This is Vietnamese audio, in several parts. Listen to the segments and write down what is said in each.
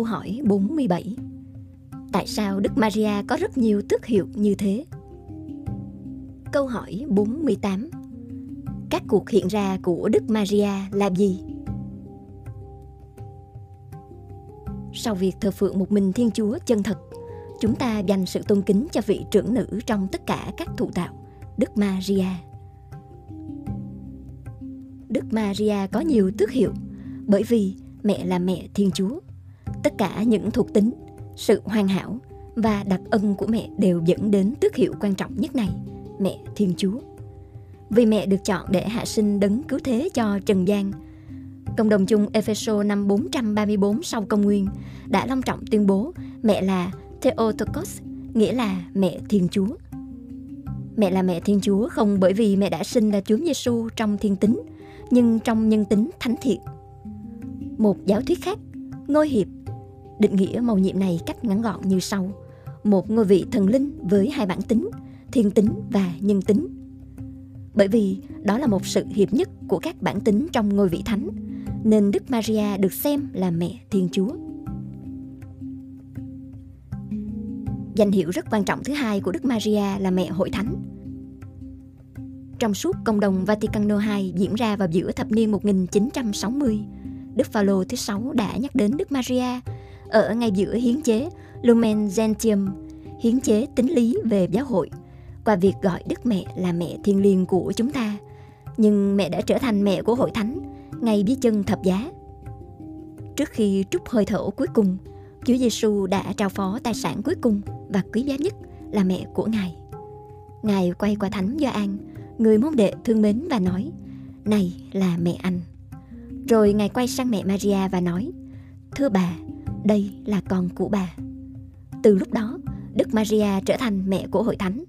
Câu hỏi 47 Tại sao Đức Maria có rất nhiều tước hiệu như thế? Câu hỏi 48 Các cuộc hiện ra của Đức Maria là gì? Sau việc thờ phượng một mình Thiên Chúa chân thật, chúng ta dành sự tôn kính cho vị trưởng nữ trong tất cả các thụ tạo, Đức Maria. Đức Maria có nhiều tước hiệu bởi vì mẹ là mẹ Thiên Chúa tất cả những thuộc tính, sự hoàn hảo và đặc ân của mẹ đều dẫn đến tước hiệu quan trọng nhất này, mẹ thiên chúa. Vì mẹ được chọn để hạ sinh đấng cứu thế cho trần gian, cộng đồng chung Epheso năm 434 sau công nguyên đã long trọng tuyên bố mẹ là Theotokos, nghĩa là mẹ thiên chúa. Mẹ là mẹ thiên chúa không bởi vì mẹ đã sinh ra chúa giêsu trong thiên tính, nhưng trong nhân tính thánh thiện. Một giáo thuyết khác, ngôi hiệp Định nghĩa màu nhiệm này cách ngắn gọn như sau. Một ngôi vị thần linh với hai bản tính, thiên tính và nhân tính. Bởi vì đó là một sự hiệp nhất của các bản tính trong ngôi vị thánh, nên Đức Maria được xem là mẹ Thiên Chúa. Danh hiệu rất quan trọng thứ hai của Đức Maria là mẹ hội thánh. Trong suốt công đồng vatican II diễn ra vào giữa thập niên 1960, Đức Phaolô thứ sáu đã nhắc đến Đức Maria ở ngay giữa hiến chế Lumen Gentium, hiến chế tính lý về giáo hội, qua việc gọi Đức Mẹ là mẹ thiên liêng của chúng ta. Nhưng mẹ đã trở thành mẹ của hội thánh, ngay dưới chân thập giá. Trước khi trút hơi thở cuối cùng, Chúa Giêsu đã trao phó tài sản cuối cùng và quý giá nhất là mẹ của Ngài. Ngài quay qua Thánh Gioan, người môn đệ thương mến và nói: "Này là mẹ anh." Rồi Ngài quay sang mẹ Maria và nói: "Thưa bà, đây là con của bà. Từ lúc đó, Đức Maria trở thành mẹ của hội thánh.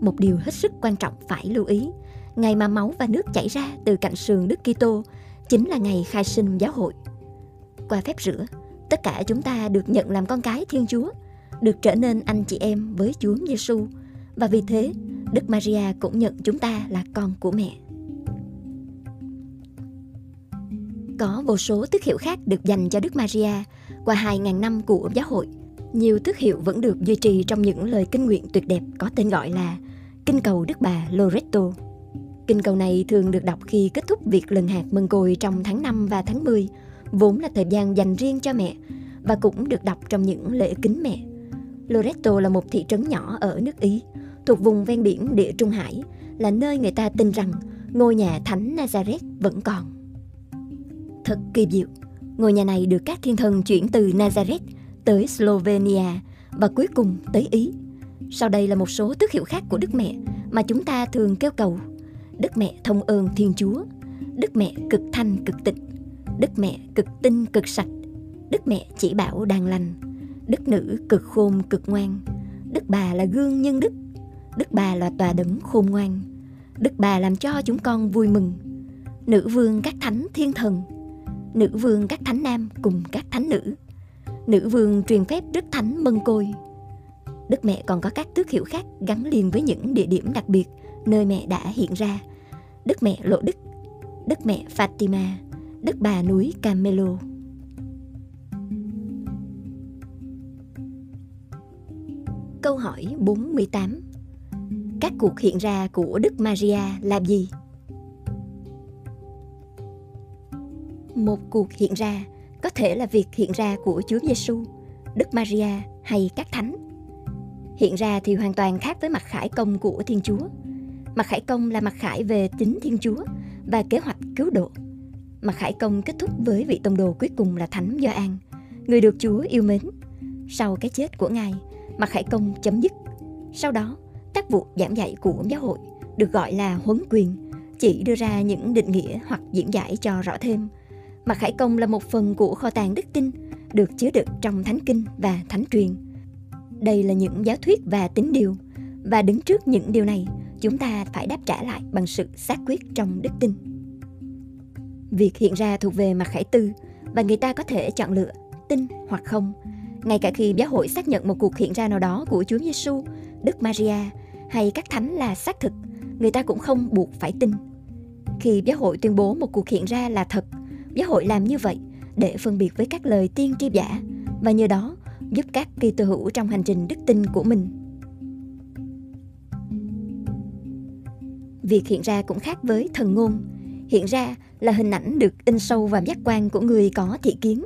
Một điều hết sức quan trọng phải lưu ý, ngày mà máu và nước chảy ra từ cạnh sườn Đức Kitô chính là ngày khai sinh giáo hội. Qua phép rửa, tất cả chúng ta được nhận làm con cái Thiên Chúa, được trở nên anh chị em với Chúa Giêsu và vì thế Đức Maria cũng nhận chúng ta là con của mẹ. Có vô số tước hiệu khác được dành cho Đức Maria qua 2.000 năm của giáo hội. Nhiều tước hiệu vẫn được duy trì trong những lời kinh nguyện tuyệt đẹp có tên gọi là Kinh cầu Đức Bà Loretto. Kinh cầu này thường được đọc khi kết thúc việc lần hạt mân côi trong tháng 5 và tháng 10, vốn là thời gian dành riêng cho mẹ, và cũng được đọc trong những lễ kính mẹ. Loretto là một thị trấn nhỏ ở nước Ý, thuộc vùng ven biển địa Trung Hải, là nơi người ta tin rằng ngôi nhà thánh Nazareth vẫn còn. Thật kỳ diệu, ngôi nhà này được các thiên thần chuyển từ Nazareth tới Slovenia và cuối cùng tới Ý. Sau đây là một số tước hiệu khác của Đức Mẹ mà chúng ta thường kêu cầu. Đức Mẹ thông ơn Thiên Chúa, Đức Mẹ cực thanh cực tịnh, Đức Mẹ cực tinh cực sạch, Đức Mẹ chỉ bảo đàn lành, Đức Nữ cực khôn cực ngoan, Đức Bà là gương nhân đức, Đức Bà là tòa đấng khôn ngoan, Đức Bà làm cho chúng con vui mừng, Nữ vương các thánh thiên thần, nữ vương các thánh nam cùng các thánh nữ. Nữ vương truyền phép Đức Thánh Mân Côi. Đức mẹ còn có các tước hiệu khác gắn liền với những địa điểm đặc biệt nơi mẹ đã hiện ra. Đức mẹ Lộ Đức, Đức mẹ Fatima, Đức bà núi Camelo. Câu hỏi 48 Các cuộc hiện ra của Đức Maria là gì? Một cuộc hiện ra có thể là việc hiện ra của Chúa Giêsu, Đức Maria hay các thánh. Hiện ra thì hoàn toàn khác với mặt khải công của Thiên Chúa. Mặt khải công là mặt khải về tính Thiên Chúa và kế hoạch cứu độ. Mặt khải công kết thúc với vị tông đồ cuối cùng là Thánh Gioan, người được Chúa yêu mến. Sau cái chết của Ngài, mặt khải công chấm dứt. Sau đó, các vụ giảng dạy của giáo hội được gọi là huấn quyền, chỉ đưa ra những định nghĩa hoặc diễn giải cho rõ thêm. Mặt khải công là một phần của kho tàng đức tin được chứa đựng trong thánh kinh và thánh truyền. Đây là những giáo thuyết và tín điều, và đứng trước những điều này, chúng ta phải đáp trả lại bằng sự xác quyết trong đức tin. Việc hiện ra thuộc về mặt khải tư và người ta có thể chọn lựa tin hoặc không. Ngay cả khi giáo hội xác nhận một cuộc hiện ra nào đó của Chúa Giêsu, Đức Maria hay các thánh là xác thực, người ta cũng không buộc phải tin. Khi giáo hội tuyên bố một cuộc hiện ra là thật, giáo hội làm như vậy để phân biệt với các lời tiên tri giả và nhờ đó giúp các kỳ tư hữu trong hành trình đức tin của mình. Việc hiện ra cũng khác với thần ngôn. Hiện ra là hình ảnh được in sâu vào giác quan của người có thị kiến.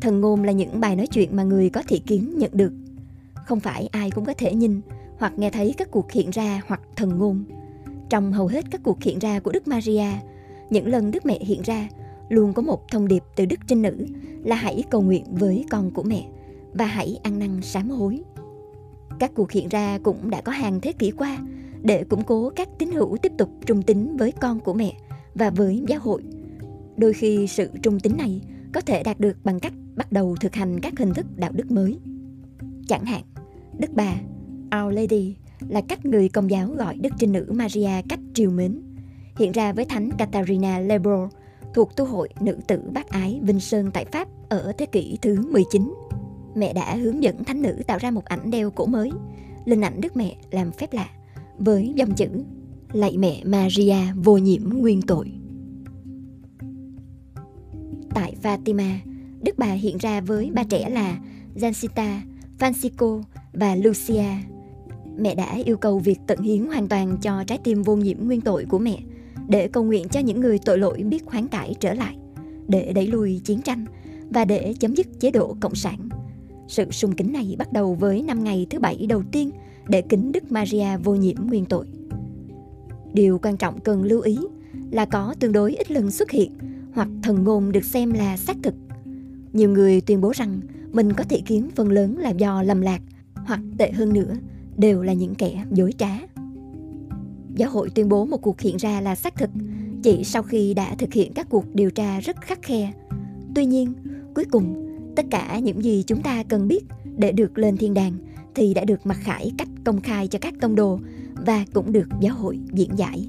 Thần ngôn là những bài nói chuyện mà người có thị kiến nhận được. Không phải ai cũng có thể nhìn hoặc nghe thấy các cuộc hiện ra hoặc thần ngôn. Trong hầu hết các cuộc hiện ra của Đức Maria, những lần Đức Mẹ hiện ra luôn có một thông điệp từ Đức Trinh Nữ là hãy cầu nguyện với con của mẹ và hãy ăn năn sám hối. Các cuộc hiện ra cũng đã có hàng thế kỷ qua để củng cố các tín hữu tiếp tục trung tín với con của mẹ và với giáo hội. Đôi khi sự trung tín này có thể đạt được bằng cách bắt đầu thực hành các hình thức đạo đức mới. Chẳng hạn, Đức Bà, Our Lady là cách người công giáo gọi Đức Trinh Nữ Maria cách triều mến, hiện ra với Thánh Catarina Lebro thuộc tu hội nữ tử bác ái Vinh Sơn tại Pháp ở thế kỷ thứ 19. Mẹ đã hướng dẫn thánh nữ tạo ra một ảnh đeo cổ mới, linh ảnh Đức Mẹ làm phép lạ, với dòng chữ Lạy mẹ Maria vô nhiễm nguyên tội. Tại Fatima, Đức bà hiện ra với ba trẻ là Jancita, Francisco và Lucia. Mẹ đã yêu cầu việc tận hiến hoàn toàn cho trái tim vô nhiễm nguyên tội của mẹ để cầu nguyện cho những người tội lỗi biết hoán cải trở lại, để đẩy lùi chiến tranh và để chấm dứt chế độ cộng sản. Sự sung kính này bắt đầu với năm ngày thứ bảy đầu tiên để kính Đức Maria vô nhiễm nguyên tội. Điều quan trọng cần lưu ý là có tương đối ít lần xuất hiện hoặc thần ngôn được xem là xác thực. Nhiều người tuyên bố rằng mình có thị kiến phần lớn là do lầm lạc hoặc tệ hơn nữa đều là những kẻ dối trá. Giáo hội tuyên bố một cuộc hiện ra là xác thực chỉ sau khi đã thực hiện các cuộc điều tra rất khắc khe. Tuy nhiên, cuối cùng, tất cả những gì chúng ta cần biết để được lên thiên đàng thì đã được mặc khải cách công khai cho các tông đồ và cũng được giáo hội diễn giải.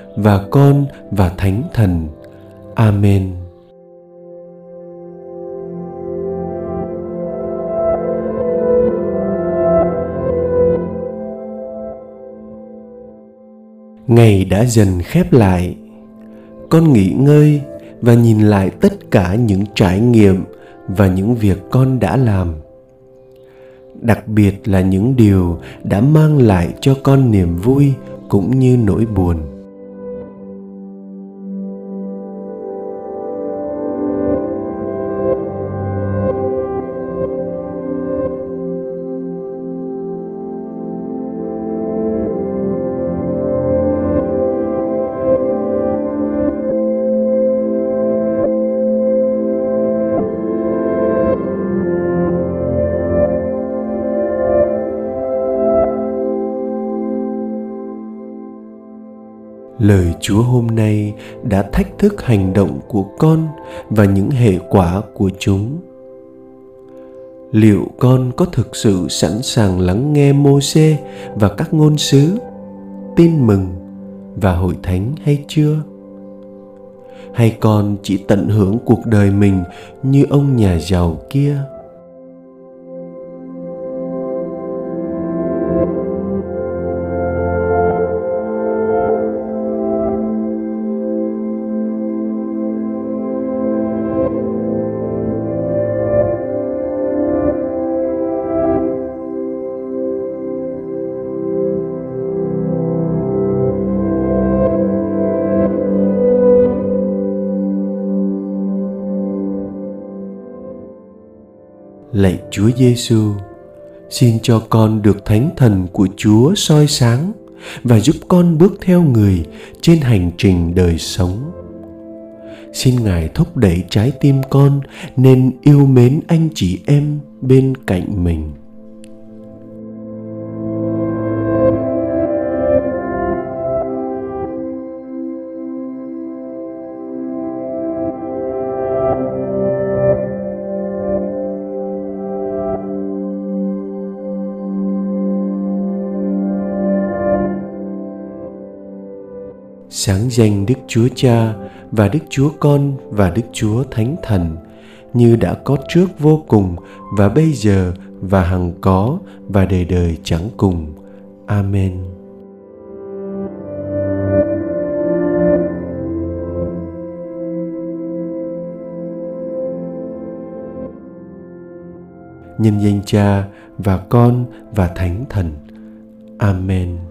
và Con và Thánh Thần. Amen. Ngày đã dần khép lại. Con nghỉ ngơi và nhìn lại tất cả những trải nghiệm và những việc con đã làm đặc biệt là những điều đã mang lại cho con niềm vui cũng như nỗi buồn lời chúa hôm nay đã thách thức hành động của con và những hệ quả của chúng. Liệu con có thực sự sẵn sàng lắng nghe mô xê và các ngôn sứ, tin mừng và hội thánh hay chưa? Hay con chỉ tận hưởng cuộc đời mình như ông nhà giàu kia? Lạy Chúa Giêsu, xin cho con được thánh thần của Chúa soi sáng và giúp con bước theo người trên hành trình đời sống. Xin Ngài thúc đẩy trái tim con nên yêu mến anh chị em bên cạnh mình. Sáng danh Đức Chúa Cha và Đức Chúa Con và Đức Chúa Thánh Thần, như đã có trước vô cùng và bây giờ và hằng có và đời đời chẳng cùng. Amen. Nhân danh Cha và Con và Thánh Thần. Amen.